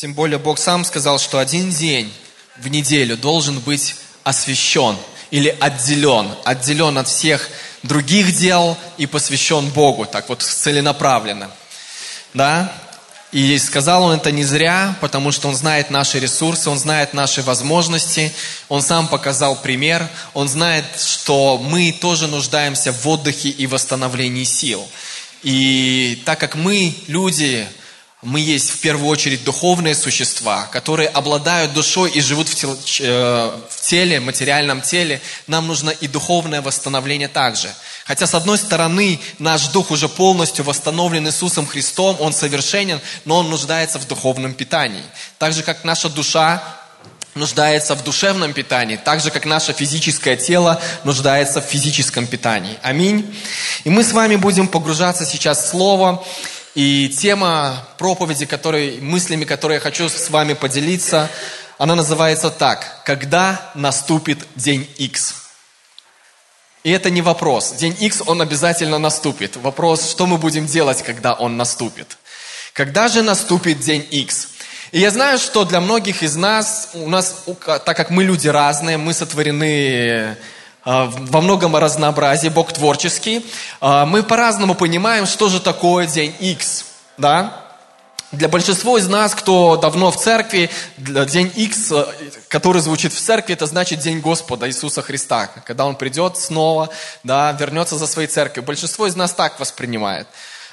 Тем более Бог сам сказал, что один день в неделю должен быть освящен или отделен, отделен от всех других дел и посвящен Богу, так вот целенаправленно. Да? И сказал он это не зря, потому что он знает наши ресурсы, он знает наши возможности, он сам показал пример, он знает, что мы тоже нуждаемся в отдыхе и восстановлении сил. И так как мы, люди, мы есть в первую очередь духовные существа, которые обладают душой и живут в, тел, э, в теле, материальном теле. Нам нужно и духовное восстановление также. Хотя, с одной стороны, наш дух уже полностью восстановлен Иисусом Христом, Он совершенен, но Он нуждается в духовном питании. Так же, как наша душа нуждается в душевном питании, так же, как наше физическое тело нуждается в физическом питании. Аминь. И мы с вами будем погружаться сейчас в Слово. И тема проповеди, которой, мыслями, которые я хочу с вами поделиться, она называется так. Когда наступит день X? И это не вопрос. День X, он обязательно наступит. Вопрос, что мы будем делать, когда он наступит. Когда же наступит день X? И я знаю, что для многих из нас, у нас, так как мы люди разные, мы сотворены во многом разнообразии, Бог творческий. А, мы по-разному понимаем, что же такое день X, да? Для большинства из нас, кто давно в церкви, день X, э, который звучит в церкви, это значит день Господа Иисуса Христа. Когда Он придет снова, да, вернется за своей церковью. Большинство из нас так воспринимает.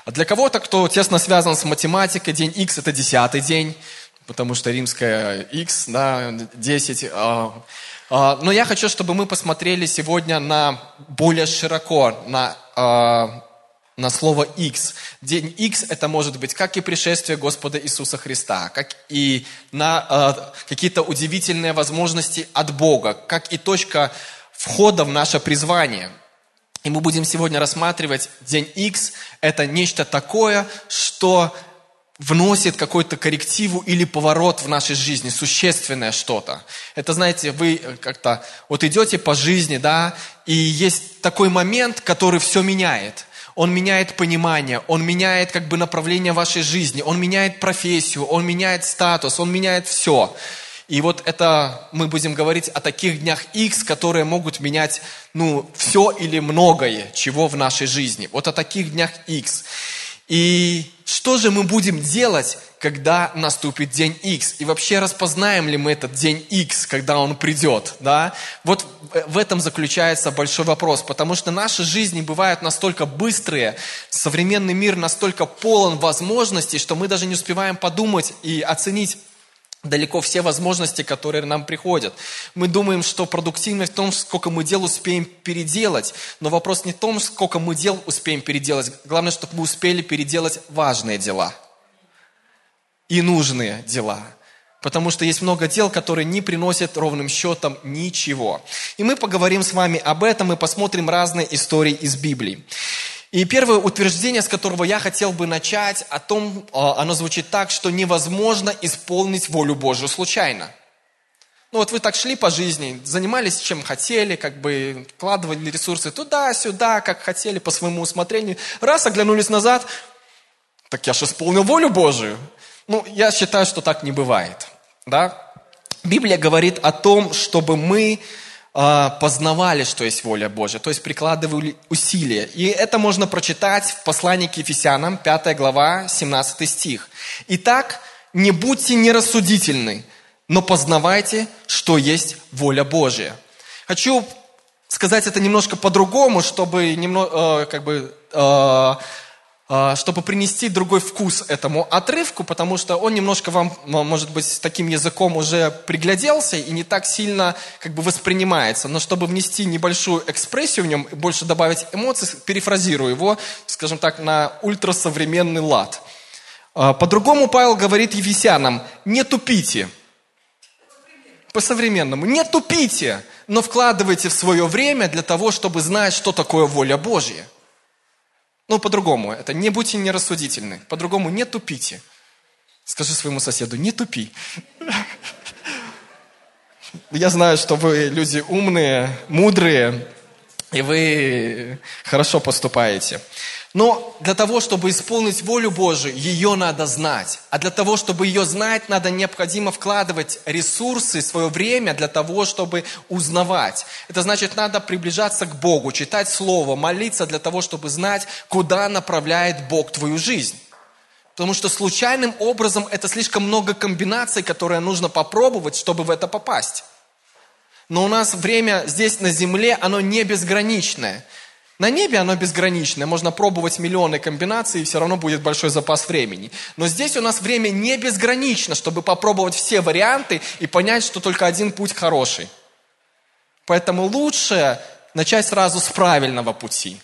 А для кого-то, кто тесно связан с математикой, день X это десятый день, потому что римская X, да, 10. А, но я хочу, чтобы мы посмотрели сегодня на более широко, на, а, на слово X. День X это может быть как и пришествие Господа Иисуса Христа, как и на а, какие-то удивительные возможности от Бога, как и точка входа в наше призвание. И мы будем сегодня рассматривать день X. Это нечто такое, что вносит какой-то коррективу или поворот в нашей жизни, существенное что-то. Это, знаете, вы как-то вот идете по жизни, да, и есть такой момент, который все меняет. Он меняет понимание, он меняет как бы направление вашей жизни, он меняет профессию, он меняет статус, он меняет все. И вот это мы будем говорить о таких днях X, которые могут менять, ну, все или многое, чего в нашей жизни. Вот о таких днях X. И что же мы будем делать, когда наступит день X? И вообще распознаем ли мы этот день X, когда он придет? Да? Вот в этом заключается большой вопрос, потому что наши жизни бывают настолько быстрые, современный мир настолько полон возможностей, что мы даже не успеваем подумать и оценить далеко все возможности, которые нам приходят. Мы думаем, что продуктивность в том, сколько мы дел успеем переделать. Но вопрос не в том, сколько мы дел успеем переделать. Главное, чтобы мы успели переделать важные дела и нужные дела. Потому что есть много дел, которые не приносят ровным счетом ничего. И мы поговорим с вами об этом и посмотрим разные истории из Библии. И первое утверждение, с которого я хотел бы начать, о том, а, оно звучит так, что невозможно исполнить волю Божию случайно. Ну вот вы так шли по жизни, занимались чем хотели, как бы вкладывали ресурсы туда-сюда, как хотели, по своему усмотрению. Раз, оглянулись назад, так я же исполнил волю Божию. Ну, я считаю, что так не бывает. Да? Библия говорит о том, чтобы мы познавали, что есть воля Божья, то есть прикладывали усилия. И это можно прочитать в послании к Ефесянам, 5 глава, 17 стих. «Итак, не будьте нерассудительны, но познавайте, что есть воля Божья». Хочу сказать это немножко по-другому, чтобы немного, э, как бы, э, а, чтобы принести другой вкус этому отрывку, потому что он немножко вам, может быть, с таким языком уже пригляделся и не так сильно как бы воспринимается. Но чтобы внести небольшую экспрессию в нем, больше добавить эмоций, перефразирую его, скажем так, на ультрасовременный лад. А, по-другому Павел говорит Ефесянам, не тупите. По-современному, не тупите, но вкладывайте в свое время для того, чтобы знать, что такое воля Божья. Ну, по-другому, это не будьте нерассудительны. По-другому, не тупите. Скажи своему соседу, не тупи. Я знаю, что вы люди умные, мудрые, и вы хорошо поступаете. Но для того, чтобы исполнить волю Божию, ее надо знать. А для того, чтобы ее знать, надо необходимо вкладывать ресурсы, свое время для того, чтобы узнавать. Это значит, надо приближаться к Богу, читать Слово, молиться для того, чтобы знать, куда направляет Бог твою жизнь. Потому что случайным образом это слишком много комбинаций, которые нужно попробовать, чтобы в это попасть. Но у нас время здесь на земле, оно не безграничное. На небе оно безграничное, можно пробовать миллионы комбинаций, и все равно будет большой запас времени. Но здесь у нас время не безгранично, чтобы попробовать все варианты и понять, что только один путь хороший. Поэтому лучше начать сразу с правильного пути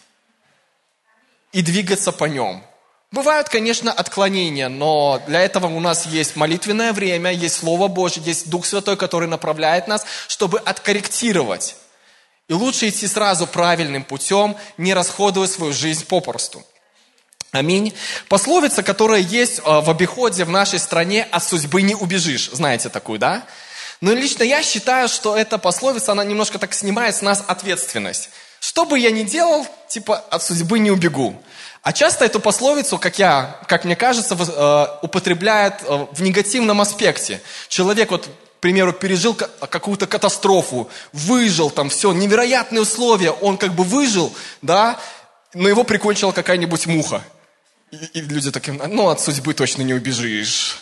и двигаться по нем. Бывают, конечно, отклонения, но для этого у нас есть молитвенное время, есть Слово Божье, есть Дух Святой, который направляет нас, чтобы откорректировать. И лучше идти сразу правильным путем, не расходуя свою жизнь попросту. Аминь. Пословица, которая есть э, в обиходе в нашей стране, от судьбы не убежишь. Знаете такую, да? Но лично я считаю, что эта пословица, она немножко так снимает с нас ответственность. Что бы я ни делал, типа, от судьбы не убегу. А часто эту пословицу, как я, как мне кажется, э, употребляют э, в негативном аспекте. Человек вот примеру, пережил какую-то катастрофу, выжил там, все, невероятные условия, он как бы выжил, да, но его прикончила какая-нибудь муха. И, и люди такие, ну, от судьбы точно не убежишь.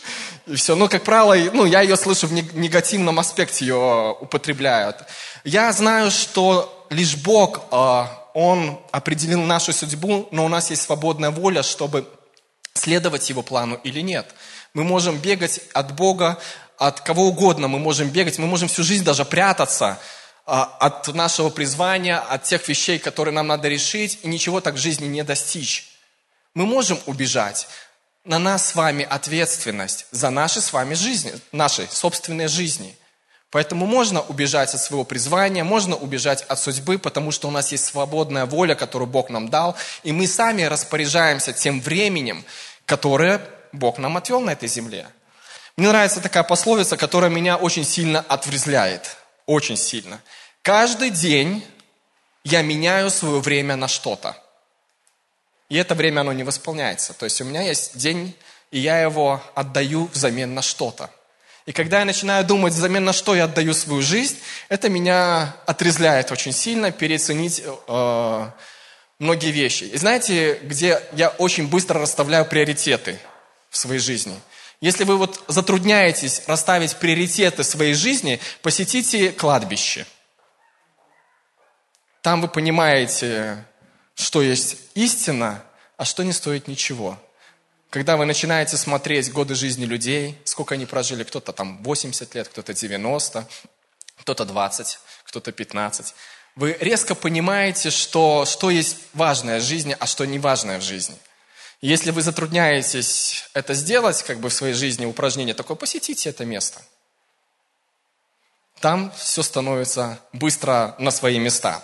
И все. Ну, как правило, ну, я ее слышу в негативном аспекте, ее употребляют. Я знаю, что лишь Бог, а, Он определил нашу судьбу, но у нас есть свободная воля, чтобы следовать Его плану или нет. Мы можем бегать от Бога, от кого угодно мы можем бегать, мы можем всю жизнь даже прятаться а, от нашего призвания, от тех вещей, которые нам надо решить, и ничего так в жизни не достичь. Мы можем убежать. На нас с вами ответственность за наши с вами жизни, наши собственные жизни. Поэтому можно убежать от своего призвания, можно убежать от судьбы, потому что у нас есть свободная воля, которую Бог нам дал, и мы сами распоряжаемся тем временем, которое Бог нам отвел на этой земле. Мне нравится такая пословица, которая меня очень сильно отврезляет. Очень сильно. Каждый день я меняю свое время на что-то. И это время, оно не восполняется. То есть у меня есть день, и я его отдаю взамен на что-то. И когда я начинаю думать, взамен на что я отдаю свою жизнь, это меня отрезляет очень сильно, переоценить э, многие вещи. И знаете, где я очень быстро расставляю приоритеты в своей жизни – если вы вот затрудняетесь расставить приоритеты своей жизни, посетите кладбище. Там вы понимаете, что есть истина, а что не стоит ничего. Когда вы начинаете смотреть годы жизни людей, сколько они прожили, кто-то там 80 лет, кто-то 90, кто-то 20, кто-то 15, вы резко понимаете, что, что есть важное в жизни, а что не важное в жизни – если вы затрудняетесь это сделать, как бы в своей жизни упражнение такое, посетите это место. Там все становится быстро на свои места.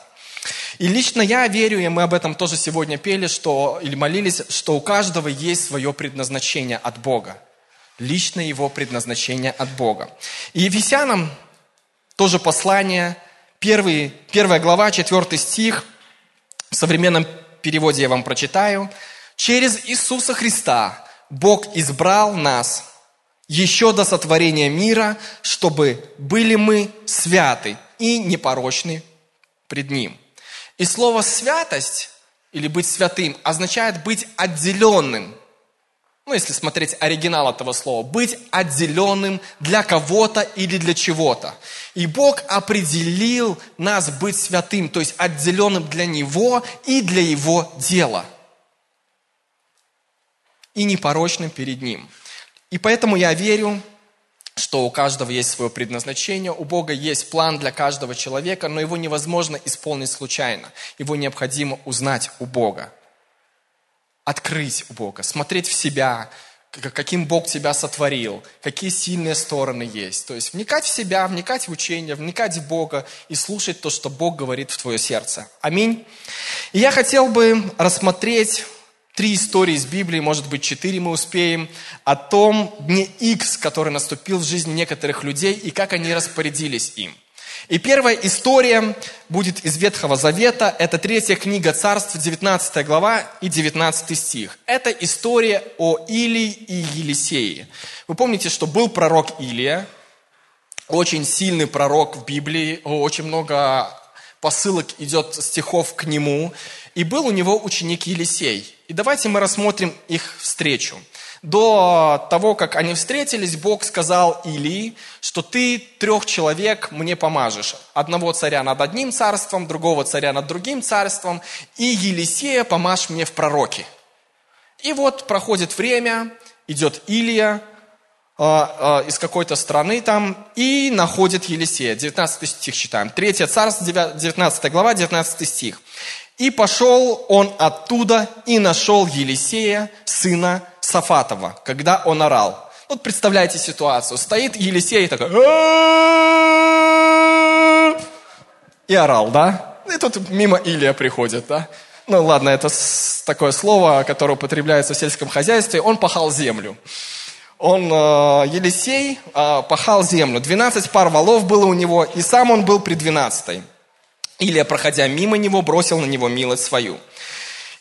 И лично я верю, и мы об этом тоже сегодня пели, что, или молились, что у каждого есть свое предназначение от Бога. Лично его предназначение от Бога. И Ефесянам тоже послание, первый, первая глава, четвертый стих, в современном переводе я вам прочитаю – Через Иисуса Христа Бог избрал нас еще до сотворения мира, чтобы были мы святы и непорочны пред Ним. И слово «святость» или «быть святым» означает быть отделенным. Ну, если смотреть оригинал этого слова, быть отделенным для кого-то или для чего-то. И Бог определил нас быть святым, то есть отделенным для Него и для Его дела – и непорочным перед Ним. И поэтому я верю, что у каждого есть свое предназначение, у Бога есть план для каждого человека, но его невозможно исполнить случайно. Его необходимо узнать у Бога, открыть у Бога, смотреть в себя, каким Бог тебя сотворил, какие сильные стороны есть. То есть вникать в себя, вникать в учение, вникать в Бога и слушать то, что Бог говорит в твое сердце. Аминь. И я хотел бы рассмотреть три истории из Библии, может быть, четыре мы успеем, о том дне X, который наступил в жизни некоторых людей и как они распорядились им. И первая история будет из Ветхого Завета. Это третья книга Царств, 19 глава и 19 стих. Это история о Илии и Елисее. Вы помните, что был пророк Илия, очень сильный пророк в Библии, очень много посылок идет стихов к нему. И был у него ученик Елисей. И давайте мы рассмотрим их встречу. До того, как они встретились, Бог сказал Илии, что ты трех человек мне помажешь. Одного царя над одним царством, другого царя над другим царством, и Елисея помажь мне в пророке. И вот проходит время, идет Илия, а, а, из какой-то страны там и находит Елисея. 19 стих читаем. Третье царство, 19 глава, 19 стих. «И пошел он оттуда и нашел Елисея, сына Сафатова, когда он орал». Вот представляете ситуацию. Стоит Елисей такой... И орал, да? И тут мимо Илия приходит, да? Ну ладно, это такое слово, которое употребляется в сельском хозяйстве. Он пахал землю он, э, Елисей, э, пахал землю. 12 пар валов было у него, и сам он был при 12. Илия, проходя мимо него, бросил на него милость свою.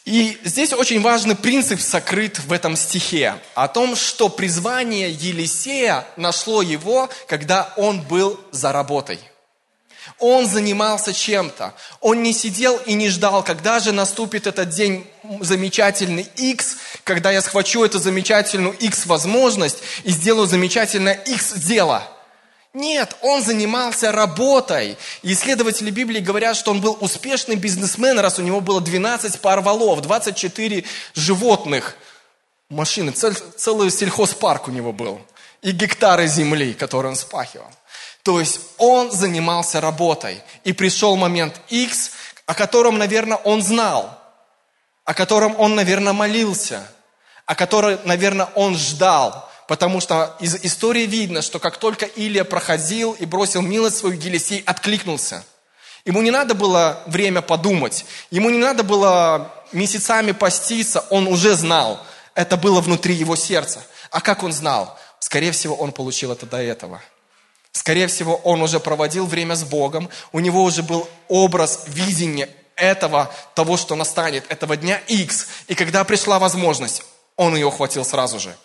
И здесь очень важный принцип сокрыт в этом стихе, о том, что призвание Елисея нашло его, когда он был за работой – он занимался чем-то. Он не сидел и не ждал, когда же наступит этот день замечательный X, когда я схвачу эту замечательную X возможность и сделаю замечательное X дело. Нет, он занимался работой. Исследователи Библии говорят, что он был успешный бизнесмен, раз у него было 12 пар валов, 24 животных, машины, цел, целый сельхозпарк у него был. И гектары земли, которые он спахивал. То есть он занимался работой. И пришел момент X, о котором, наверное, он знал, о котором он, наверное, молился, о котором, наверное, он ждал. Потому что из истории видно, что как только Илия проходил и бросил милость свою, Елисей откликнулся. Ему не надо было время подумать, ему не надо было месяцами поститься, он уже знал. Это было внутри его сердца. А как он знал? Скорее всего, он получил это до этого – Скорее всего, он уже проводил время с Богом, у него уже был образ, видение этого, того, что настанет, этого дня X. И когда пришла возможность, он ее ухватил сразу же.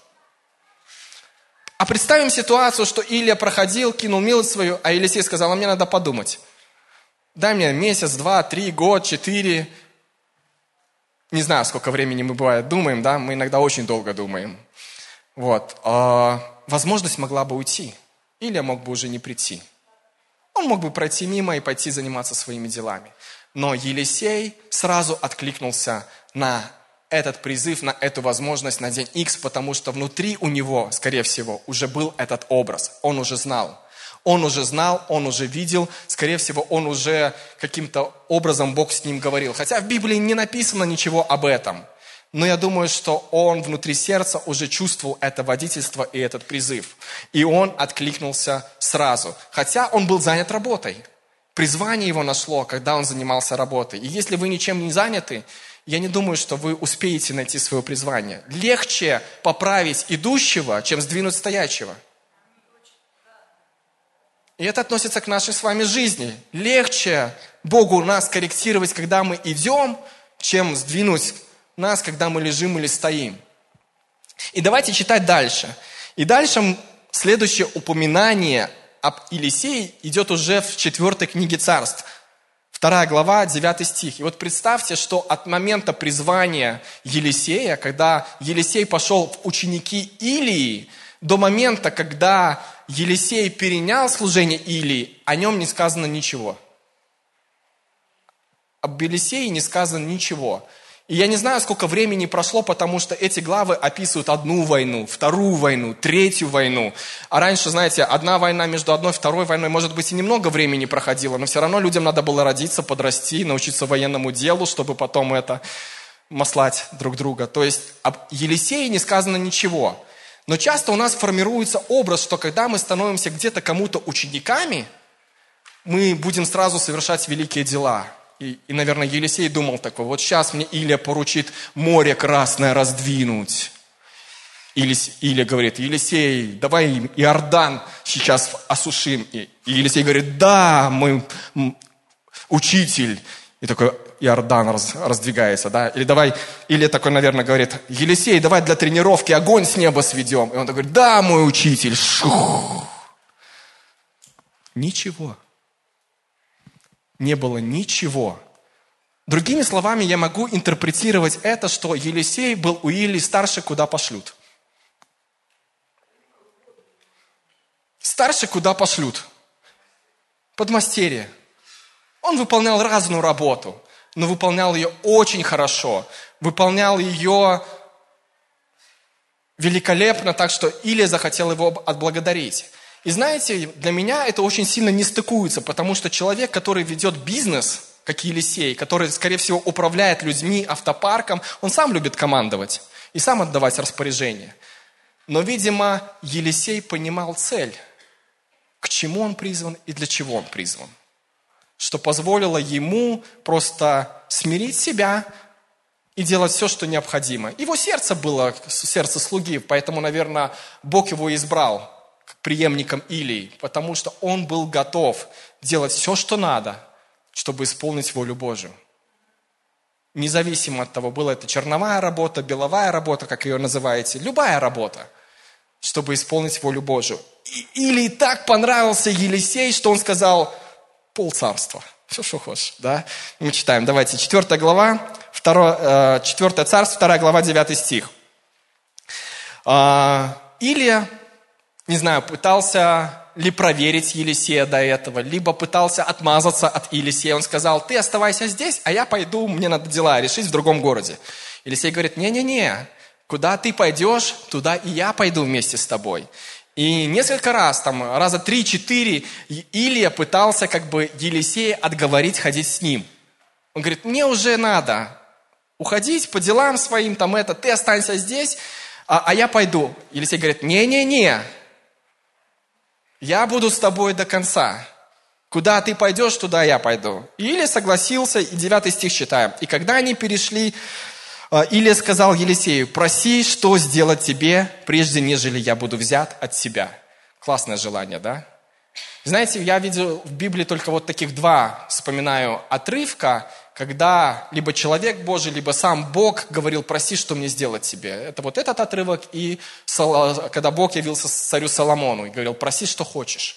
А представим ситуацию, что Илья проходил, кинул милость свою, а Елисей сказал, а мне надо подумать. Дай мне месяц, два, три, год, четыре. Не знаю, сколько времени мы бывает думаем, да, мы иногда очень долго думаем. Вот. А возможность могла бы уйти. Илья мог бы уже не прийти. Он мог бы пройти мимо и пойти заниматься своими делами. Но Елисей сразу откликнулся на этот призыв, на эту возможность на день X, потому что внутри у него, скорее всего, уже был этот образ. Он уже знал. Он уже знал, он уже видел, скорее всего, он уже каким-то образом Бог с ним говорил. Хотя в Библии не написано ничего об этом. Но я думаю, что он внутри сердца уже чувствовал это водительство и этот призыв. И он откликнулся сразу. Хотя он был занят работой. Призвание его нашло, когда он занимался работой. И если вы ничем не заняты, я не думаю, что вы успеете найти свое призвание. Легче поправить идущего, чем сдвинуть стоящего. И это относится к нашей с вами жизни. Легче Богу нас корректировать, когда мы идем, чем сдвинуть нас, когда мы лежим или стоим. И давайте читать дальше. И дальше следующее упоминание об Елисее идет уже в четвертой книге царств. Вторая глава, 9 стих. И вот представьте, что от момента призвания Елисея, когда Елисей пошел в ученики Илии, до момента, когда Елисей перенял служение Илии, о нем не сказано ничего. Об Елисее не сказано ничего. И я не знаю, сколько времени прошло, потому что эти главы описывают одну войну, вторую войну, третью войну. А раньше, знаете, одна война между одной второй войной, может быть, и немного времени проходило, но все равно людям надо было родиться, подрасти, научиться военному делу, чтобы потом это маслать друг друга. То есть об Елисее не сказано ничего. Но часто у нас формируется образ, что когда мы становимся где-то кому-то учениками, мы будем сразу совершать великие дела – и, и, наверное, Елисей думал такой, вот сейчас мне Илия поручит море красное раздвинуть. Или Илия говорит, Елисей, давай Иордан сейчас осушим. И, и Елисей говорит, да, мы учитель. И такой Иордан раз, раздвигается, да. Или давай, или такой, наверное, говорит, Елисей, давай для тренировки огонь с неба сведем. И он такой, да, мой учитель. Шух. Ничего. Не было ничего. Другими словами, я могу интерпретировать это, что Елисей был у Или старше, куда пошлют. Старше куда пошлют? Подмастерье. Он выполнял разную работу, но выполнял ее очень хорошо. Выполнял ее великолепно, так что Илия захотел его отблагодарить. И знаете, для меня это очень сильно не стыкуется, потому что человек, который ведет бизнес, как Елисей, который, скорее всего, управляет людьми, автопарком, он сам любит командовать и сам отдавать распоряжения. Но, видимо, Елисей понимал цель, к чему он призван и для чего он призван. Что позволило ему просто смирить себя и делать все, что необходимо. Его сердце было сердце слуги, поэтому, наверное, Бог его избрал преемником Илии, потому что он был готов делать все, что надо, чтобы исполнить волю Божию. Независимо от того, была это черновая работа, беловая работа, как ее называете, любая работа, чтобы исполнить волю Божию. И, или так понравился Елисей, что он сказал пол царства. Все, что хочешь, да? Мы читаем, давайте, 4 глава, 2, 4 э, царство, 2 глава, 9 стих. А, Илия не знаю, пытался ли проверить Елисея до этого, либо пытался отмазаться от Елисея. Он сказал, ты оставайся здесь, а я пойду, мне надо дела решить в другом городе. Елисей говорит, не-не-не, куда ты пойдешь, туда и я пойду вместе с тобой. И несколько раз, там, раза три-четыре, Илия пытался как бы Елисея отговорить ходить с ним. Он говорит, мне уже надо уходить по делам своим, там это, ты останься здесь, а, а я пойду. Елисей говорит, не-не-не, я буду с тобой до конца. Куда ты пойдешь, туда я пойду. Или согласился, и 9 стих читаем. И когда они перешли, э, Илия сказал Елисею, проси, что сделать тебе, прежде нежели я буду взят от себя. Классное желание, да? Знаете, я видел в Библии только вот таких два, вспоминаю, отрывка, когда либо человек Божий, либо сам Бог говорил, проси, что мне сделать тебе. Это вот этот отрывок, и когда Бог явился царю Соломону и говорил, проси, что хочешь.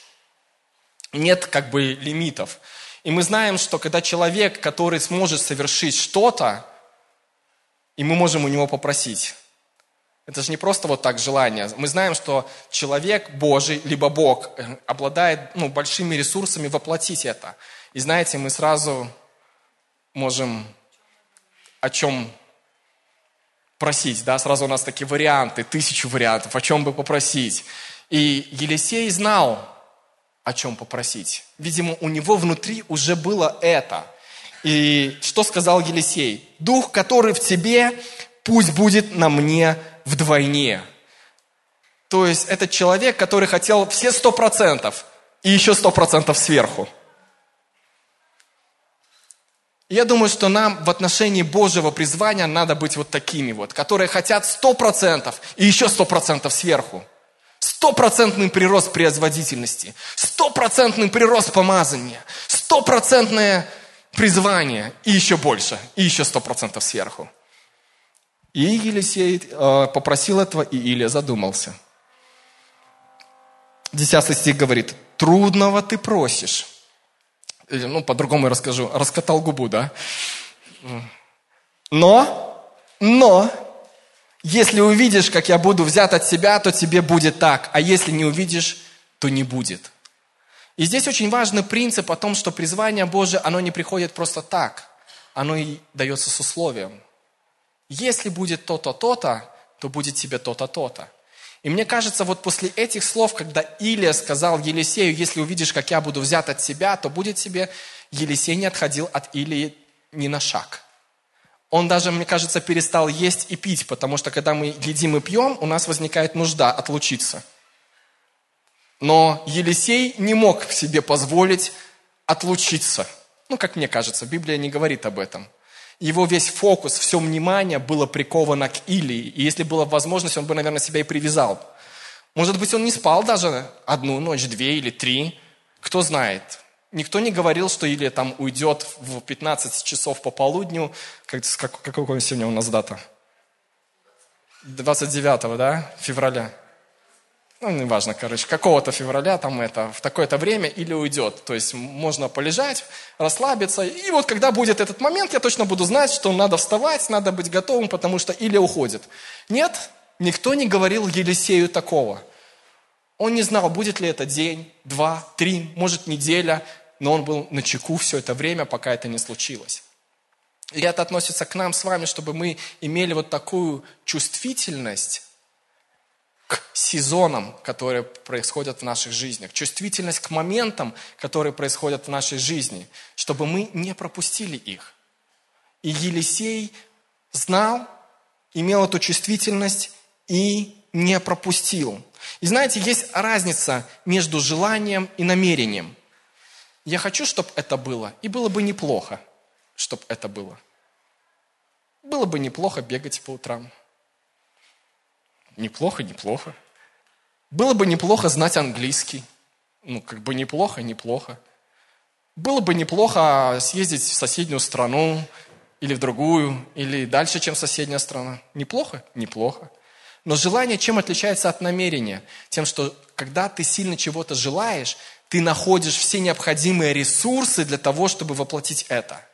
Нет как бы лимитов. И мы знаем, что когда человек, который сможет совершить что-то, и мы можем у него попросить. Это же не просто вот так желание. Мы знаем, что человек Божий, либо Бог, э, обладает ну, большими ресурсами воплотить это. И знаете, мы сразу можем о чем просить, да, сразу у нас такие варианты, тысячу вариантов, о чем бы попросить. И Елисей знал, о чем попросить. Видимо, у него внутри уже было это. И что сказал Елисей? Дух, который в тебе, пусть будет на мне вдвойне. То есть это человек, который хотел все сто процентов и еще сто процентов сверху. Я думаю, что нам в отношении Божьего призвания надо быть вот такими вот, которые хотят сто процентов и еще сто процентов сверху. Стопроцентный прирост производительности, стопроцентный прирост помазания, стопроцентное призвание и еще больше, и еще сто процентов сверху. И Елисей э, попросил этого, и Илия задумался. Десятый стих говорит, трудного ты просишь, или, ну, по-другому расскажу, раскатал губу, да? Но, но, если увидишь, как я буду взят от себя, то тебе будет так, а если не увидишь, то не будет. И здесь очень важный принцип о том, что призвание Божие, оно не приходит просто так, оно и дается с условием. Если будет то-то, то-то, то будет тебе то-то, то-то. И мне кажется, вот после этих слов, когда Илия сказал Елисею, если увидишь, как я буду взят от себя, то будет тебе, Елисей не отходил от Илии ни на шаг. Он даже, мне кажется, перестал есть и пить, потому что когда мы едим и пьем, у нас возникает нужда отлучиться. Но Елисей не мог себе позволить отлучиться. Ну, как мне кажется, Библия не говорит об этом его весь фокус, все внимание было приковано к Илии. И если была возможность, он бы, наверное, себя и привязал. Может быть, он не спал даже одну ночь, две или три. Кто знает. Никто не говорил, что или там уйдет в 15 часов по полудню. Как, как, какой сегодня у нас дата? 29 да, февраля. Ну, неважно, короче, какого-то февраля там это, в такое-то время или уйдет. То есть можно полежать, расслабиться. И вот когда будет этот момент, я точно буду знать, что надо вставать, надо быть готовым, потому что или уходит. Нет, никто не говорил Елисею такого. Он не знал, будет ли это день, два, три, может неделя, но он был на чеку все это время, пока это не случилось. И это относится к нам с вами, чтобы мы имели вот такую чувствительность к сезонам, которые происходят в наших жизнях, чувствительность к моментам, которые происходят в нашей жизни, чтобы мы не пропустили их. И Елисей знал, имел эту чувствительность и не пропустил. И знаете, есть разница между желанием и намерением – я хочу, чтобы это было, и было бы неплохо, чтобы это было. Было бы неплохо бегать по утрам. Неплохо, неплохо. Было бы неплохо знать английский. Ну, как бы неплохо, неплохо. Было бы неплохо съездить в соседнюю страну, или в другую, или дальше, чем соседняя страна. Неплохо? Неплохо. Но желание чем отличается от намерения? Тем, что когда ты сильно чего-то желаешь, ты находишь все необходимые ресурсы для того, чтобы воплотить это.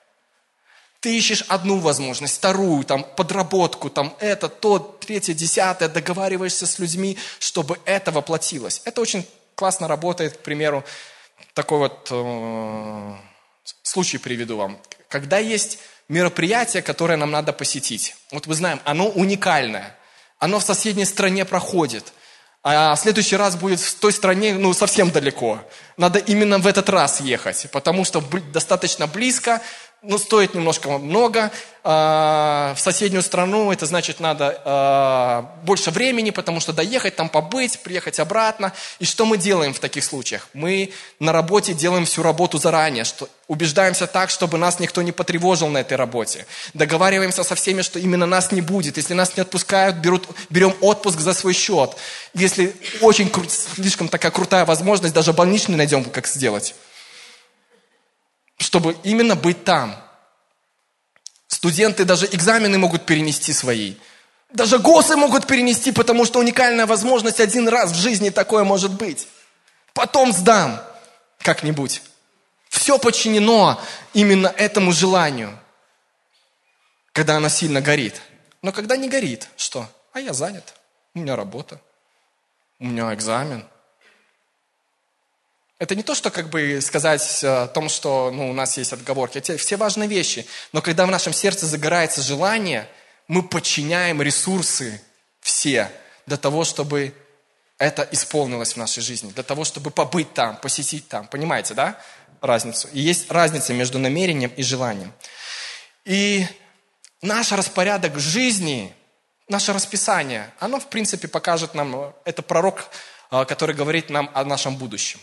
Ты ищешь одну возможность, вторую, там, подработку, там, это, то, третье, десятое, договариваешься с людьми, чтобы это воплотилось. Это очень классно работает, к примеру, такой вот э, случай приведу вам. Когда есть мероприятие, которое нам надо посетить. Вот мы знаем, оно уникальное. Оно в соседней стране проходит а в следующий раз будет в той стране, ну, совсем далеко. Надо именно в этот раз ехать, потому что достаточно близко, ну, стоит немножко много. А, в соседнюю страну это значит надо а, больше времени, потому что доехать, там побыть, приехать обратно. И что мы делаем в таких случаях? Мы на работе делаем всю работу заранее, что убеждаемся так, чтобы нас никто не потревожил на этой работе. Договариваемся со всеми, что именно нас не будет. Если нас не отпускают, берут, берем отпуск за свой счет. Если очень слишком такая крутая возможность, даже больничный найдем, как сделать чтобы именно быть там. Студенты даже экзамены могут перенести свои. Даже ГОСы могут перенести, потому что уникальная возможность один раз в жизни такое может быть. Потом сдам как-нибудь. Все подчинено именно этому желанию, когда оно сильно горит. Но когда не горит, что? А я занят, у меня работа, у меня экзамен – это не то, что как бы сказать э, о том, что ну, у нас есть отговорки. Это все важные вещи. Но когда в нашем сердце загорается желание, мы подчиняем ресурсы все для того, чтобы это исполнилось в нашей жизни, для того, чтобы побыть там, посетить там. Понимаете, да, разницу? И есть разница между намерением и желанием. И наш распорядок жизни, наше расписание, оно, в принципе, покажет нам, э, это пророк, э, который говорит нам о нашем будущем.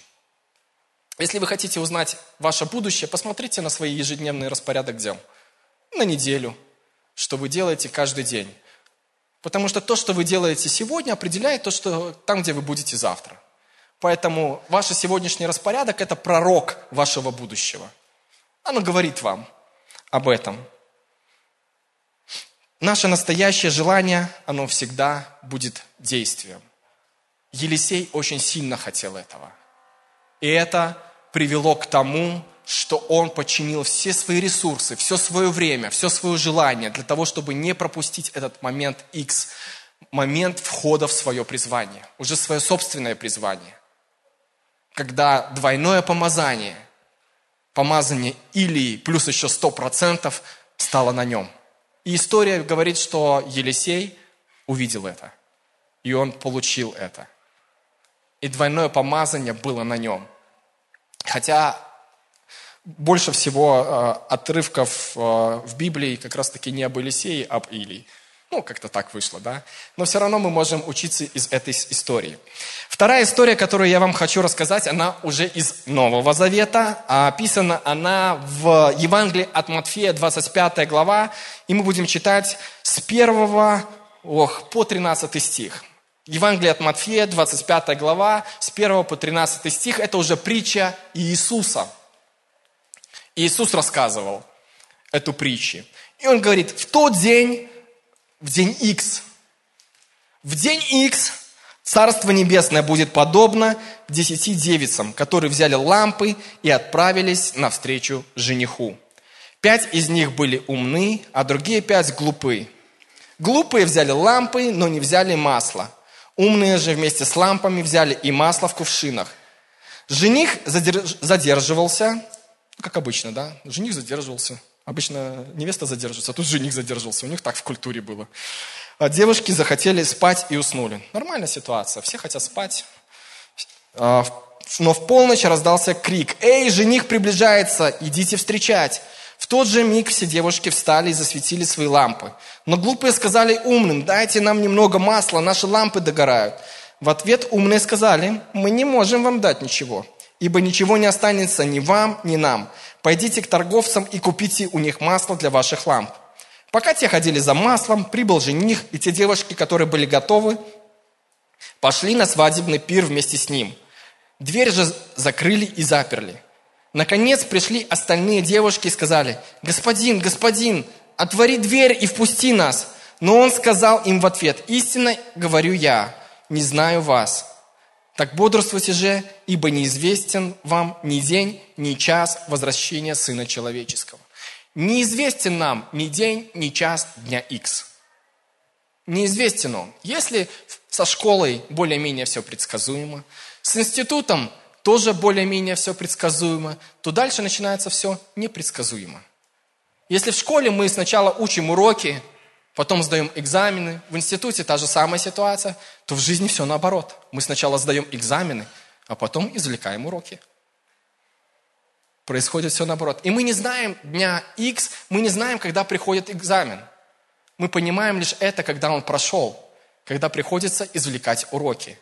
Если вы хотите узнать ваше будущее, посмотрите на свои ежедневные распорядок дел. На неделю, что вы делаете каждый день. Потому что то, что вы делаете сегодня, определяет то, что там, где вы будете завтра. Поэтому ваш сегодняшний распорядок – это пророк вашего будущего. Оно говорит вам об этом. Наше настоящее желание, оно всегда будет действием. Елисей очень сильно хотел этого. И это привело к тому, что он подчинил все свои ресурсы, все свое время, все свое желание для того, чтобы не пропустить этот момент X, момент входа в свое призвание, уже свое собственное призвание. Когда двойное помазание, помазание Илии плюс еще сто процентов стало на нем. И история говорит, что Елисей увидел это, и он получил это. И двойное помазание было на нем – Хотя больше всего э, отрывков э, в Библии как раз-таки не об Елисее, а об Илии. Ну, как-то так вышло, да? Но все равно мы можем учиться из этой истории. Вторая история, которую я вам хочу рассказать, она уже из Нового Завета. А описана она в Евангелии от Матфея, 25 глава. И мы будем читать с 1 ох, по 13 стих. Евангелие от Матфея, 25 глава, с 1 по 13 стих, это уже притча Иисуса. Иисус рассказывал эту притчу. И он говорит, в тот день, в день X, в день X Царство Небесное будет подобно десяти девицам, которые взяли лампы и отправились навстречу жениху. Пять из них были умны, а другие пять глупы. Глупые взяли лампы, но не взяли масло. Умные же вместе с лампами взяли и масло в кувшинах. Жених задерживался, как обычно, да? Жених задерживался. Обычно невеста задерживается, а тут жених задерживался. У них так в культуре было. А девушки захотели спать и уснули. Нормальная ситуация, все хотят спать. А, но в полночь раздался крик. «Эй, жених приближается, идите встречать!» В тот же миг все девушки встали и засветили свои лампы. Но глупые сказали умным, дайте нам немного масла, наши лампы догорают. В ответ умные сказали, мы не можем вам дать ничего, ибо ничего не останется ни вам, ни нам. Пойдите к торговцам и купите у них масло для ваших ламп. Пока те ходили за маслом, прибыл жених, и те девушки, которые были готовы, пошли на свадебный пир вместе с ним. Дверь же закрыли и заперли. Наконец пришли остальные девушки и сказали, «Господин, господин, отвори дверь и впусти нас». Но он сказал им в ответ, «Истинно говорю я, не знаю вас». Так бодрствуйте же, ибо неизвестен вам ни день, ни час возвращения Сына Человеческого. Неизвестен нам ни день, ни час дня X. Неизвестен он. Если со школой более-менее все предсказуемо, с институтом тоже более-менее все предсказуемо, то дальше начинается все непредсказуемо. Если в школе мы сначала учим уроки, потом сдаем экзамены, в институте та же самая ситуация, то в жизни все наоборот. Мы сначала сдаем экзамены, а потом извлекаем уроки. Происходит все наоборот. И мы не знаем дня X, мы не знаем, когда приходит экзамен. Мы понимаем лишь это, когда он прошел, когда приходится извлекать уроки.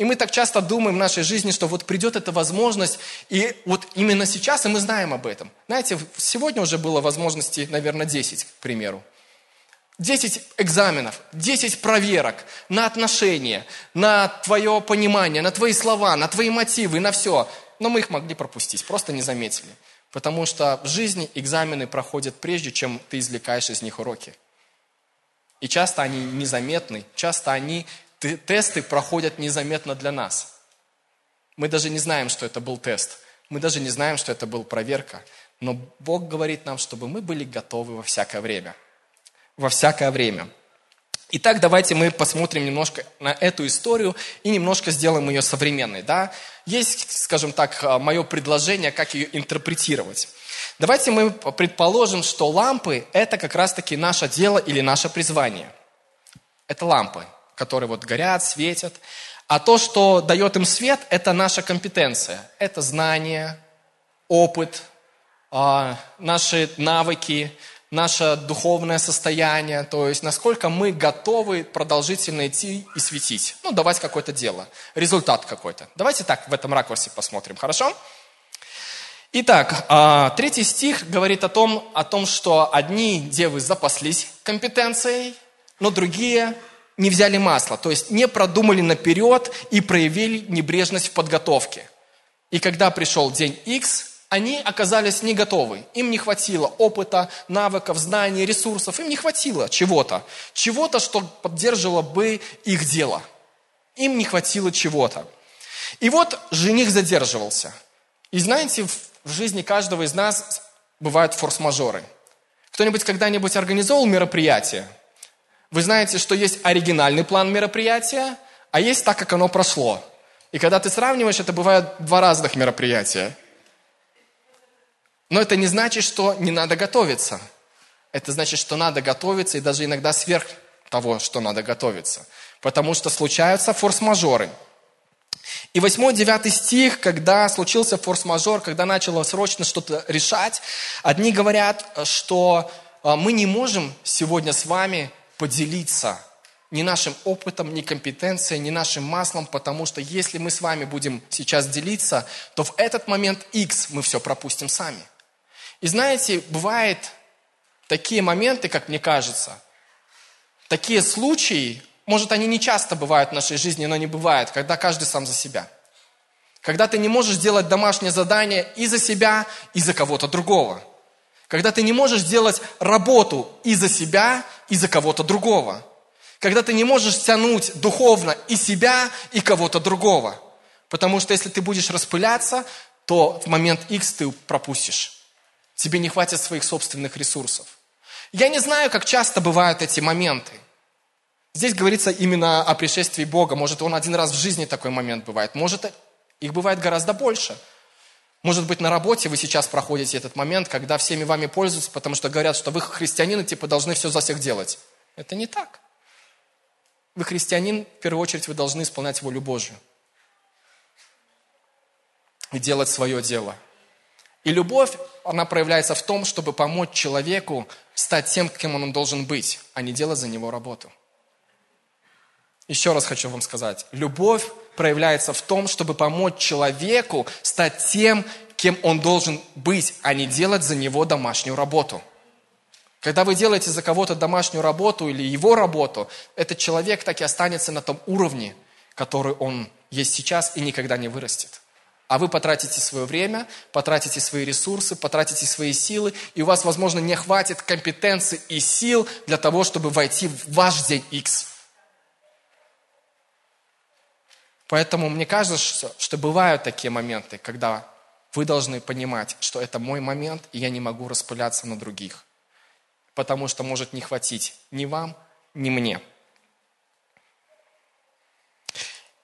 И мы так часто думаем в нашей жизни, что вот придет эта возможность, и вот именно сейчас, и мы знаем об этом. Знаете, сегодня уже было возможностей, наверное, 10, к примеру. 10 экзаменов, 10 проверок на отношения, на твое понимание, на твои слова, на твои мотивы, на все но мы их могли пропустить, просто не заметили. Потому что в жизни экзамены проходят прежде, чем ты извлекаешь из них уроки. И часто они незаметны, часто они, тесты проходят незаметно для нас. Мы даже не знаем, что это был тест. Мы даже не знаем, что это была проверка. Но Бог говорит нам, чтобы мы были готовы во всякое время. Во всякое время. Итак, давайте мы посмотрим немножко на эту историю и немножко сделаем ее современной. Да? Есть, скажем так, а, мое предложение, как ее интерпретировать. Давайте мы предположим, что лампы – это как раз-таки наше дело или наше призвание. Это лампы, которые вот горят, светят. А то, что дает им свет, это наша компетенция. Это знание, опыт, а, наши навыки, наше духовное состояние, то есть насколько мы готовы продолжительно идти и светить. Ну, давать какое-то дело, результат какой-то. Давайте так в этом ракурсе посмотрим, хорошо? Итак, а, третий стих говорит о том, о том, что одни девы запаслись компетенцией, но другие не взяли масло, то есть не продумали наперед и проявили небрежность в подготовке. И когда пришел день X, они оказались не готовы. Им не хватило опыта, навыков, знаний, ресурсов. Им не хватило чего-то. Чего-то, что поддерживало бы их дело. Им не хватило чего-то. И вот жених задерживался. И знаете, в жизни каждого из нас бывают форс-мажоры. Кто-нибудь когда-нибудь организовал мероприятие? Вы знаете, что есть оригинальный план мероприятия, а есть так, как оно прошло. И когда ты сравниваешь, это бывают два разных мероприятия. Но это не значит, что не надо готовиться. Это значит, что надо готовиться и даже иногда сверх того, что надо готовиться. Потому что случаются форс-мажоры. И 8-9 стих, когда случился форс-мажор, когда начало срочно что-то решать, одни говорят, что а, мы не можем сегодня с вами поделиться ни нашим опытом, ни компетенцией, ни нашим маслом, потому что если мы с вами будем сейчас делиться, то в этот момент X мы все пропустим сами. И знаете, бывают такие моменты, как мне кажется, такие случаи, может, они не часто бывают в нашей жизни, но они бывают, когда каждый сам за себя. Когда ты не можешь делать домашнее задание и за себя, и за кого-то другого. Когда ты не можешь делать работу и за себя, и за кого-то другого. Когда ты не можешь тянуть духовно и себя, и кого-то другого. Потому что если ты будешь распыляться, то в момент X ты пропустишь. Тебе не хватит своих собственных ресурсов. Я не знаю, как часто бывают эти моменты. Здесь говорится именно о пришествии Бога. Может, он один раз в жизни такой момент бывает. Может, их бывает гораздо больше. Может быть, на работе вы сейчас проходите этот момент, когда всеми вами пользуются, потому что говорят, что вы христианины, типа, должны все за всех делать. Это не так. Вы христианин, в первую очередь, вы должны исполнять волю Божью. И делать свое дело. И любовь, она проявляется в том, чтобы помочь человеку стать тем, кем он должен быть, а не делать за него работу. Еще раз хочу вам сказать, любовь проявляется в том, чтобы помочь человеку стать тем, кем он должен быть, а не делать за него домашнюю работу. Когда вы делаете за кого-то домашнюю работу или его работу, этот человек так и останется на том уровне, который он есть сейчас и никогда не вырастет. А вы потратите свое время, потратите свои ресурсы, потратите свои силы, и у вас, возможно, не хватит компетенции и сил для того, чтобы войти в ваш день X. Поэтому мне кажется, что бывают такие моменты, когда вы должны понимать, что это мой момент, и я не могу распыляться на других. Потому что может не хватить ни вам, ни мне.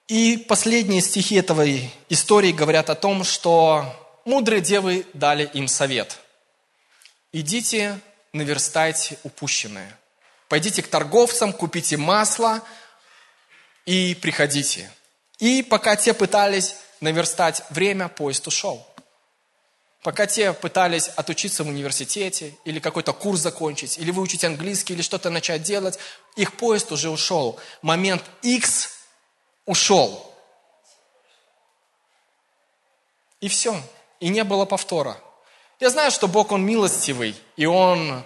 И последние стихи этой истории говорят о том, что мудрые девы дали им совет. Идите, наверстайте упущенное. Пойдите к торговцам, купите масло и приходите. И пока те пытались наверстать время, поезд ушел. Пока те пытались отучиться в университете, или какой-то курс закончить, или выучить английский, или что-то начать делать, их поезд уже ушел. Момент X ушел. И все. И не было повтора. Я знаю, что Бог, Он милостивый, и Он,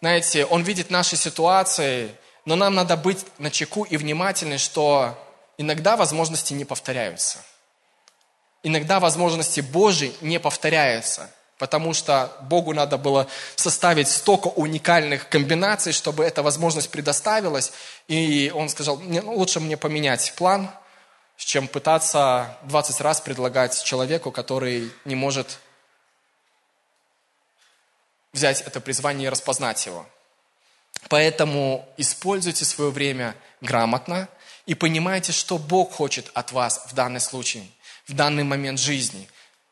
знаете, Он видит наши ситуации, но нам надо быть на чеку и внимательны, что иногда возможности не повторяются. Иногда возможности Божьи не повторяются, потому что Богу надо было составить столько уникальных комбинаций, чтобы эта возможность предоставилась. И Он сказал, ну, лучше мне поменять план, чем пытаться 20 раз предлагать человеку, который не может взять это призвание и распознать его. Поэтому используйте свое время грамотно – и понимаете, что Бог хочет от вас в данный случай, в данный момент жизни,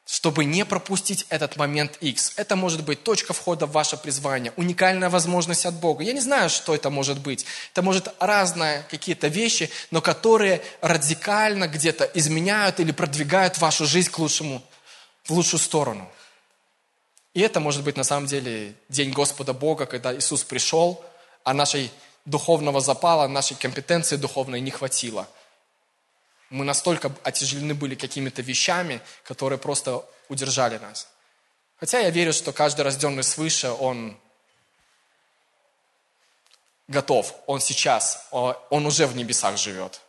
чтобы не пропустить этот момент X. Это может быть точка входа в ваше призвание, уникальная возможность от Бога. Я не знаю, что это может быть. Это может разные какие-то вещи, но которые радикально где-то изменяют или продвигают вашу жизнь к лучшему, в лучшую сторону. И это может быть на самом деле день Господа Бога, когда Иисус пришел, а нашей духовного запала, нашей компетенции духовной не хватило. Мы настолько отяжелены были какими-то вещами, которые просто удержали нас. Хотя я верю, что каждый рожденный свыше, он готов, он сейчас, он уже в небесах живет.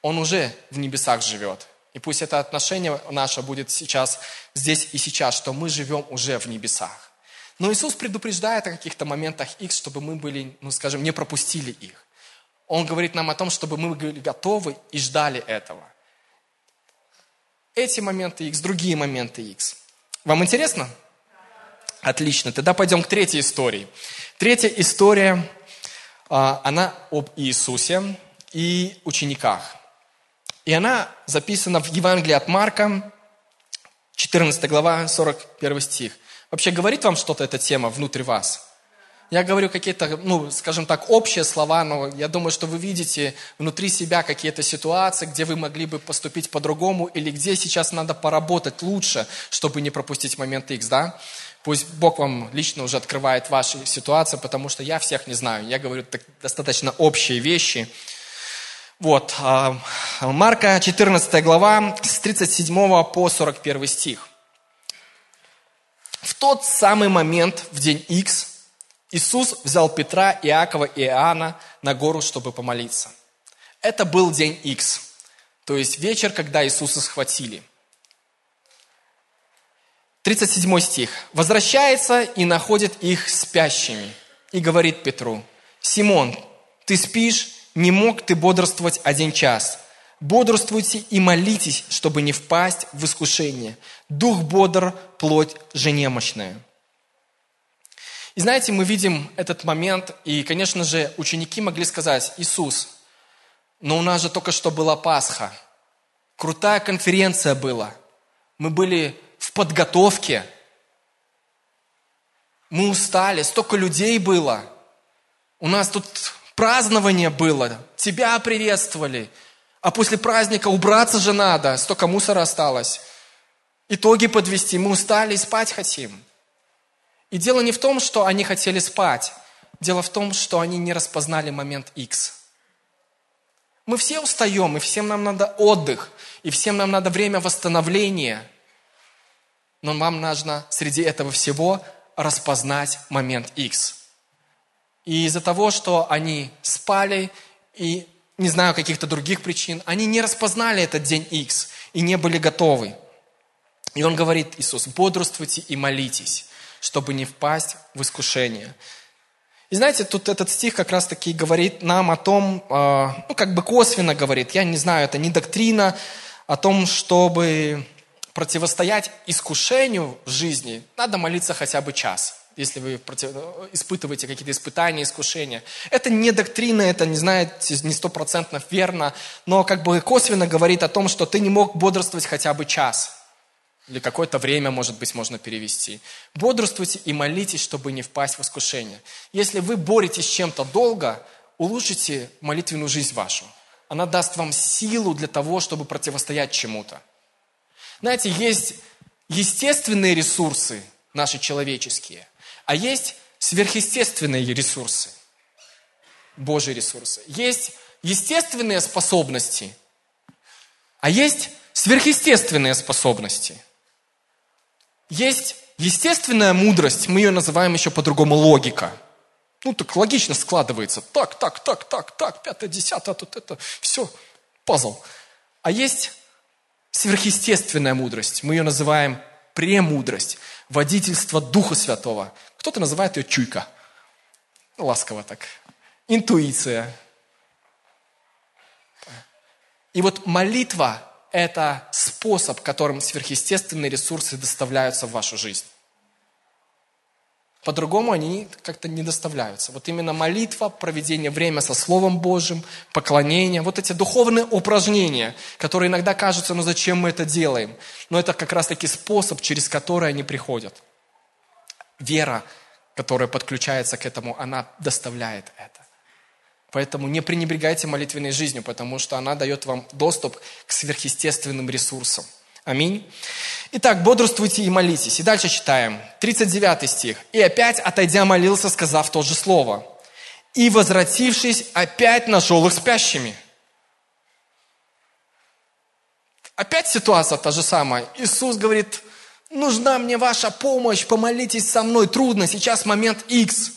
Он уже в небесах живет. И пусть это отношение наше будет сейчас, здесь и сейчас, что мы живем уже в небесах. Но Иисус предупреждает о каких-то моментах X, чтобы мы были, ну скажем, не пропустили их. Он говорит нам о том, чтобы мы были готовы и ждали этого. Эти моменты X, другие моменты X. Вам интересно? Отлично. Тогда пойдем к третьей истории. Третья история, а, она об Иисусе и учениках. И она записана в Евангелии от Марка, 14 глава, 41 стих. Вообще говорит вам что-то эта тема внутри вас? Я говорю какие-то, ну, скажем так, общие слова, но я думаю, что вы видите внутри себя какие-то ситуации, где вы могли бы поступить по-другому, или где сейчас надо поработать лучше, чтобы не пропустить момент X, да? Пусть Бог вам лично уже открывает ваши ситуации, потому что я всех не знаю. Я говорю так, достаточно общие вещи. Вот, а, Марка 14 глава, с 37 по 41 стих. Тот самый момент, в день X, Иисус взял Петра, Иакова и Иоанна, на гору, чтобы помолиться. Это был день X, то есть вечер, когда Иисуса схватили. 37 стих. «Возвращается и находит их спящими, и говорит Петру, «Симон, ты спишь, не мог ты бодрствовать один час. Бодрствуйте и молитесь, чтобы не впасть в искушение. Дух бодр, плоть же немощная». И знаете, мы видим этот момент, и, конечно же, ученики могли сказать, Иисус, но у нас же только что была Пасха. Крутая конференция была. Мы были в подготовке. Мы устали, столько людей было. У нас тут празднование было, тебя приветствовали. А после праздника убраться же надо, столько мусора осталось. Итоги подвести, мы устали и спать хотим. И дело не в том, что они хотели спать. Дело в том, что они не распознали момент X. Мы все устаем, и всем нам надо отдых, и всем нам надо время восстановления. Но вам нужно среди этого всего распознать момент X. И из-за того, что они спали и не знаю каких-то других причин, они не распознали этот день X и не были готовы. И он говорит, Иисус, бодрствуйте и молитесь, чтобы не впасть в искушение. И знаете, тут этот стих как раз-таки говорит нам о том, а, ну как бы косвенно говорит, я не знаю, это не доктрина, о том, чтобы противостоять искушению в жизни, надо молиться хотя бы час если вы испытываете какие-то испытания, искушения. Это не доктрина, это не знаете, не стопроцентно верно, но как бы косвенно говорит о том, что ты не мог бодрствовать хотя бы час. Или какое-то время, может быть, можно перевести. Бодрствуйте и молитесь, чтобы не впасть в искушение. Если вы боретесь с чем-то долго, улучшите молитвенную жизнь вашу. Она даст вам силу для того, чтобы противостоять чему-то. Знаете, есть естественные ресурсы, наши человеческие, а есть сверхъестественные ресурсы, Божьи ресурсы. Есть естественные способности, а есть сверхъестественные способности – есть естественная мудрость, мы ее называем еще по-другому логика. Ну, так логично складывается. Так, так, так, так, так, пятое, десятое, тут это, все, пазл. А есть сверхъестественная мудрость. Мы ее называем премудрость, водительство Духа Святого. Кто-то называет ее чуйка. Ласково так. Интуиция. И вот молитва это способ, которым сверхъестественные ресурсы доставляются в вашу жизнь. По-другому они как-то не доставляются. Вот именно молитва, проведение времени со Словом Божьим, поклонение, вот эти духовные упражнения, которые иногда кажутся, ну зачем мы это делаем? Но это как раз-таки способ, через который они приходят. Вера, которая подключается к этому, она доставляет это. Поэтому не пренебрегайте молитвенной жизнью, потому что она дает вам доступ к сверхъестественным ресурсам. Аминь. Итак, бодрствуйте и молитесь. И дальше читаем. 39 стих. «И опять, отойдя, молился, сказав то же слово. И, возвратившись, опять нашел их спящими». Опять ситуация та же самая. Иисус говорит, нужна мне ваша помощь, помолитесь со мной, трудно, сейчас момент X.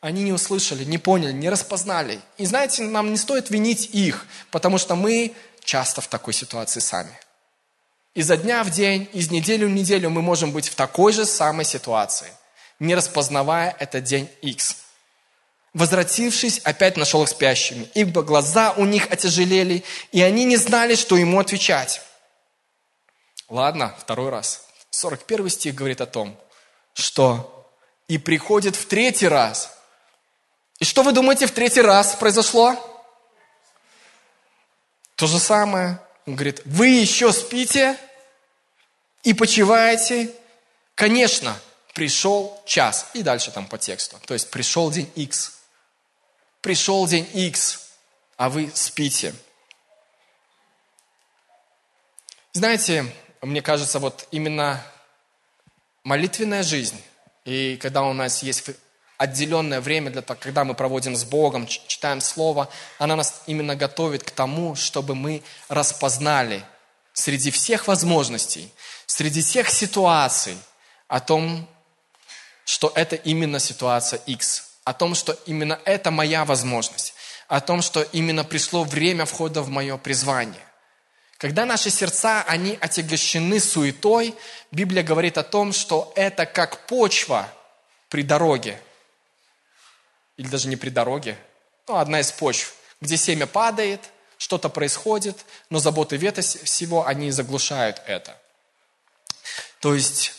Они не услышали, не поняли, не распознали. И знаете, нам не стоит винить их, потому что мы часто в такой ситуации сами. Изо дня в день, из недели в неделю мы можем быть в такой же самой ситуации, не распознавая этот день X. Возвратившись, опять нашел их спящими, ибо глаза у них отяжелели, и они не знали, что ему отвечать. Ладно, второй раз. 41 стих говорит о том, что и приходит в третий раз – и что вы думаете в третий раз произошло? То же самое. Он говорит, вы еще спите и почиваете? Конечно, пришел час. И дальше там по тексту. То есть пришел день X. Пришел день X, а вы спите. Знаете, мне кажется, вот именно молитвенная жизнь, и когда у нас есть отделенное время, для того, когда мы проводим с Богом, читаем Слово, она нас именно готовит к тому, чтобы мы распознали среди всех возможностей, среди всех ситуаций о том, что это именно ситуация X, о том, что именно это моя возможность, о том, что именно пришло время входа в мое призвание. Когда наши сердца, они отягощены суетой, Библия говорит о том, что это как почва при дороге. Или даже не при дороге, ну, одна из почв, где семя падает, что-то происходит, но заботы вета всего, они заглушают это. То есть,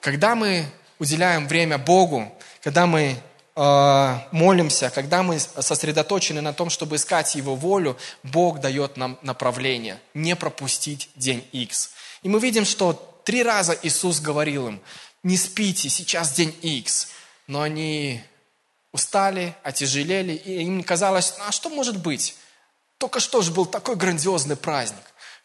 когда мы уделяем время Богу, когда мы молимся, когда мы сосредоточены на том, чтобы искать Его волю, Бог дает нам направление, не пропустить день X. И мы видим, что три раза Иисус говорил им, не спите, сейчас день X. Но они устали, отяжелели, и им казалось, а что может быть? Только что же был такой грандиозный праздник.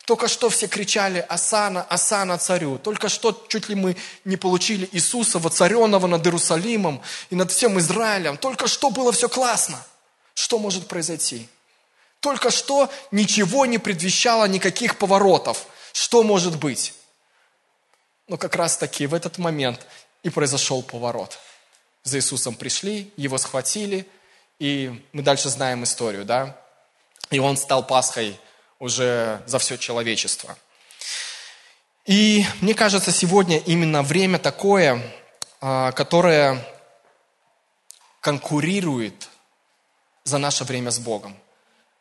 Только что все кричали «Асана, Асана царю». Только что чуть ли мы не получили Иисуса, воцаренного над Иерусалимом и над всем Израилем. Только что было все классно. Что может произойти? Только что ничего не предвещало никаких поворотов. Что может быть? Но как раз таки в этот момент и произошел поворот. За Иисусом пришли, его схватили, и мы дальше знаем историю, да? И он стал Пасхой уже за все человечество. И мне кажется, сегодня именно время такое, а, которое конкурирует за наше время с Богом.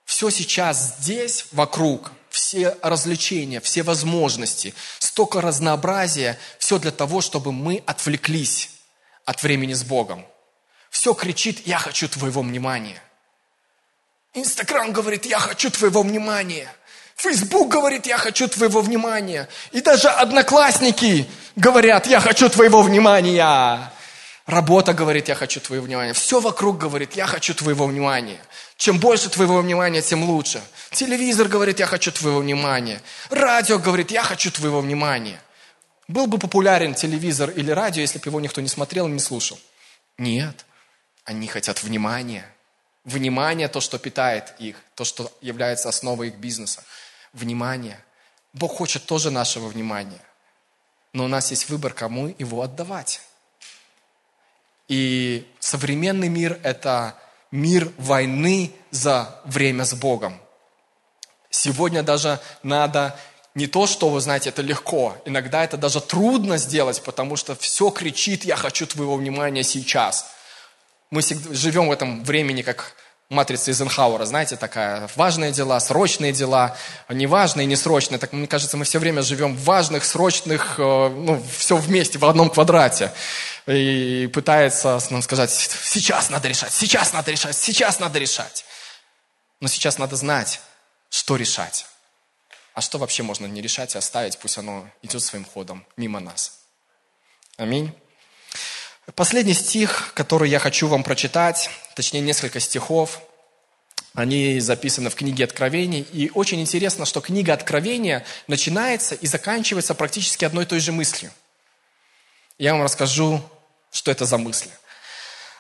Все сейчас здесь, вокруг, все развлечения, все возможности, столько разнообразия, все для того, чтобы мы отвлеклись от времени с Богом. Все кричит, я хочу твоего внимания. Инстаграм говорит, я хочу твоего внимания. Фейсбук говорит, я хочу твоего внимания. И даже одноклассники говорят, я хочу твоего внимания. Работа говорит, я хочу твоего внимания. Все вокруг говорит, я хочу твоего внимания. Чем больше твоего внимания, тем лучше. Телевизор говорит, я хочу твоего внимания. Радио говорит, я хочу твоего внимания. Был бы популярен телевизор или радио, если бы его никто не смотрел и не слушал. Нет, они хотят внимания. Внимание – то, что питает их, то, что является основой их бизнеса. Внимание. Бог хочет тоже нашего внимания. Но у нас есть выбор, кому его отдавать. И современный мир – это мир войны за время с Богом. Сегодня даже надо не то, что, вы знаете, это легко. Иногда это даже трудно сделать, потому что все кричит, я хочу твоего внимания сейчас – мы живем в этом времени, как матрица Эйзенхауэра, знаете, такая, важные дела, срочные дела, неважные, несрочные. Так, мне кажется, мы все время живем в важных, срочных, э, ну, все вместе, в одном квадрате. И пытается нам сказать, сейчас надо решать, сейчас надо решать, сейчас надо решать. Но сейчас надо знать, что решать. А что вообще можно не решать и оставить, пусть оно идет своим ходом мимо нас. Аминь. Последний стих, который я хочу вам прочитать, точнее несколько стихов, они записаны в книге Откровений. И очень интересно, что книга Откровения начинается и заканчивается практически одной и той же мыслью. Я вам расскажу, что это за мысли.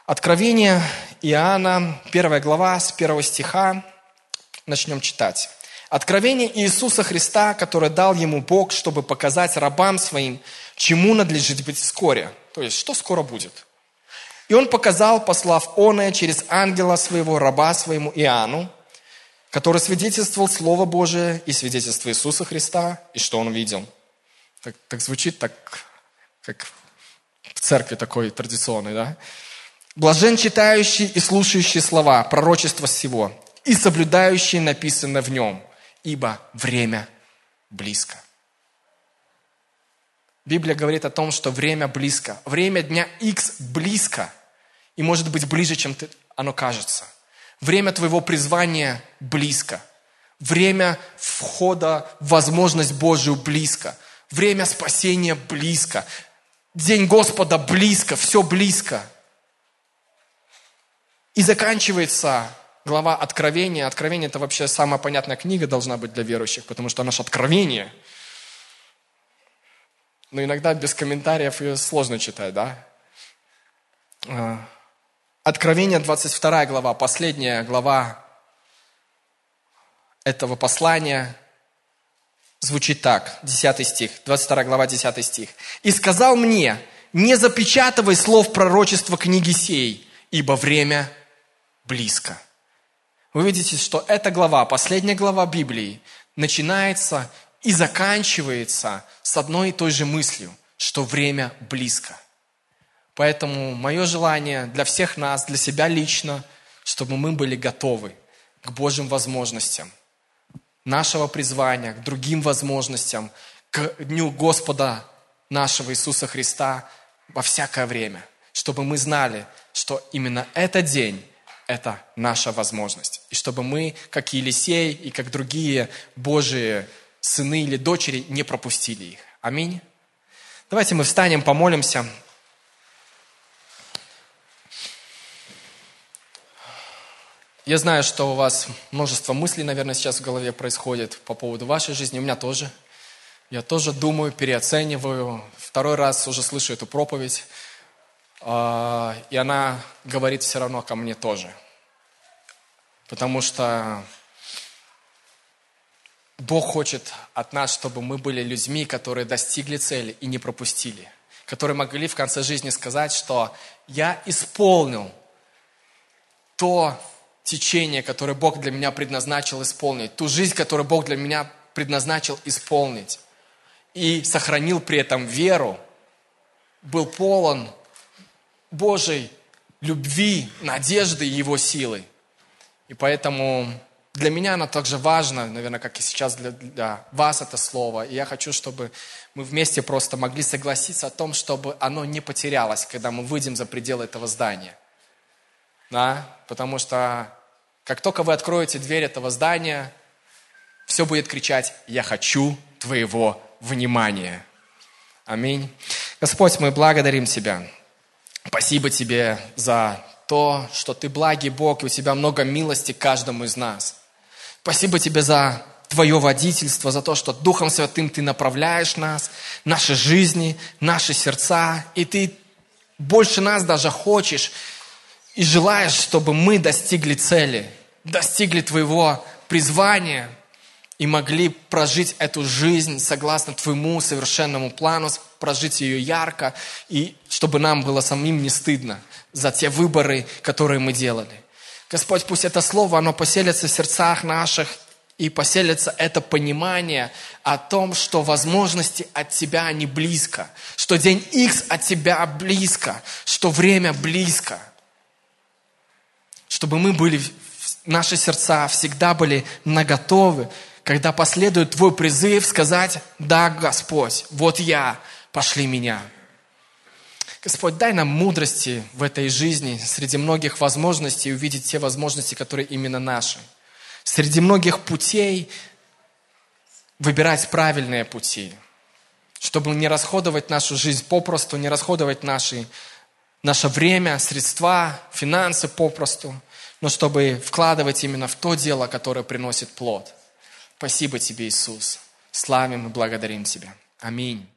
Откровение Иоанна, первая глава, с первого стиха. Начнем читать. Откровение Иисуса Христа, которое дал ему Бог, чтобы показать рабам своим, чему надлежит быть вскоре – то есть, что скоро будет. И он показал, послав оное через ангела своего, раба своему Иоанну, который свидетельствовал Слово Божие и свидетельство Иисуса Христа, и что он видел. Так, так звучит так, как в церкви такой традиционной, да? Блажен читающий и слушающий слова, пророчества всего, и соблюдающий написанное в нем, ибо время близко. Библия говорит о том, что время близко. Время дня X близко. И может быть ближе, чем ты, оно кажется. Время твоего призвания близко. Время входа возможность Божию близко. Время спасения близко. День Господа близко, все близко. И заканчивается глава Откровения. Откровение – это вообще самая понятная книга должна быть для верующих, потому что она же откровение – но иногда без комментариев ее сложно читать, да? А, Откровение, 22 глава, последняя глава этого послания звучит так, 10 стих, 22 глава, 10 стих. «И сказал мне, не запечатывай слов пророчества книги сей, ибо время близко. вы видите, что эта глава, последняя глава Библии, начинается и заканчивается с одной и той же мыслью, что время близко. Поэтому мое желание для всех нас, для себя лично, чтобы мы были готовы к Божьим возможностям, нашего призвания, к другим возможностям, к Дню Господа нашего Иисуса Христа во всякое время, чтобы мы знали, что именно этот день – это наша возможность. И чтобы мы, как Елисей и как другие Божьи сыны или дочери, не пропустили их. Аминь. Давайте мы встанем, помолимся. Я знаю, что у вас множество мыслей, наверное, сейчас в голове происходит по поводу вашей жизни. У меня тоже. Я тоже думаю, переоцениваю. Второй раз уже слышу эту проповедь. А, и она говорит все равно ко мне тоже. Потому что Бог хочет от нас, чтобы мы были людьми, которые достигли цели и не пропустили. Которые могли в конце жизни сказать, что я исполнил то течение, которое Бог для меня предназначил исполнить, ту жизнь, которую Бог для меня предназначил исполнить. И сохранил при этом веру, был полон Божьей любви, надежды и Его силы. И поэтому для меня оно также важно, наверное, как и сейчас для, для вас это слово. И я хочу, чтобы мы вместе просто могли согласиться о том, чтобы оно не потерялось, когда мы выйдем за пределы этого здания. Да? Потому что как только вы откроете дверь этого здания, все будет кричать «Я хочу твоего внимания». Аминь. Господь, мы благодарим Тебя. Спасибо Тебе за то, что Ты благий Бог, и у Тебя много милости каждому из нас. Спасибо Тебе за Твое водительство, за то, что Духом Святым Ты направляешь нас, наши жизни, наши сердца, и Ты больше нас даже хочешь и желаешь, чтобы мы достигли цели, достигли Твоего призвания и могли прожить эту жизнь согласно Твоему совершенному плану, прожить ее ярко, и чтобы нам было самим не стыдно за те выборы, которые мы делали. Господь, пусть это слово, оно поселится в сердцах наших, и поселится это понимание о том, что возможности от Тебя, они близко, что день X от Тебя близко, что время близко – чтобы мы были, наши сердца всегда были наготовы, когда последует Твой призыв сказать, да, Господь, вот я, пошли меня. Господь, дай нам мудрости в этой жизни, среди многих возможностей увидеть те возможности, которые именно наши. Среди многих путей выбирать правильные пути, чтобы не расходовать нашу жизнь попросту, не расходовать наши, наше время, средства, финансы попросту, но чтобы вкладывать именно в то дело, которое приносит плод. Спасибо тебе, Иисус. Славим и благодарим Тебя. Аминь.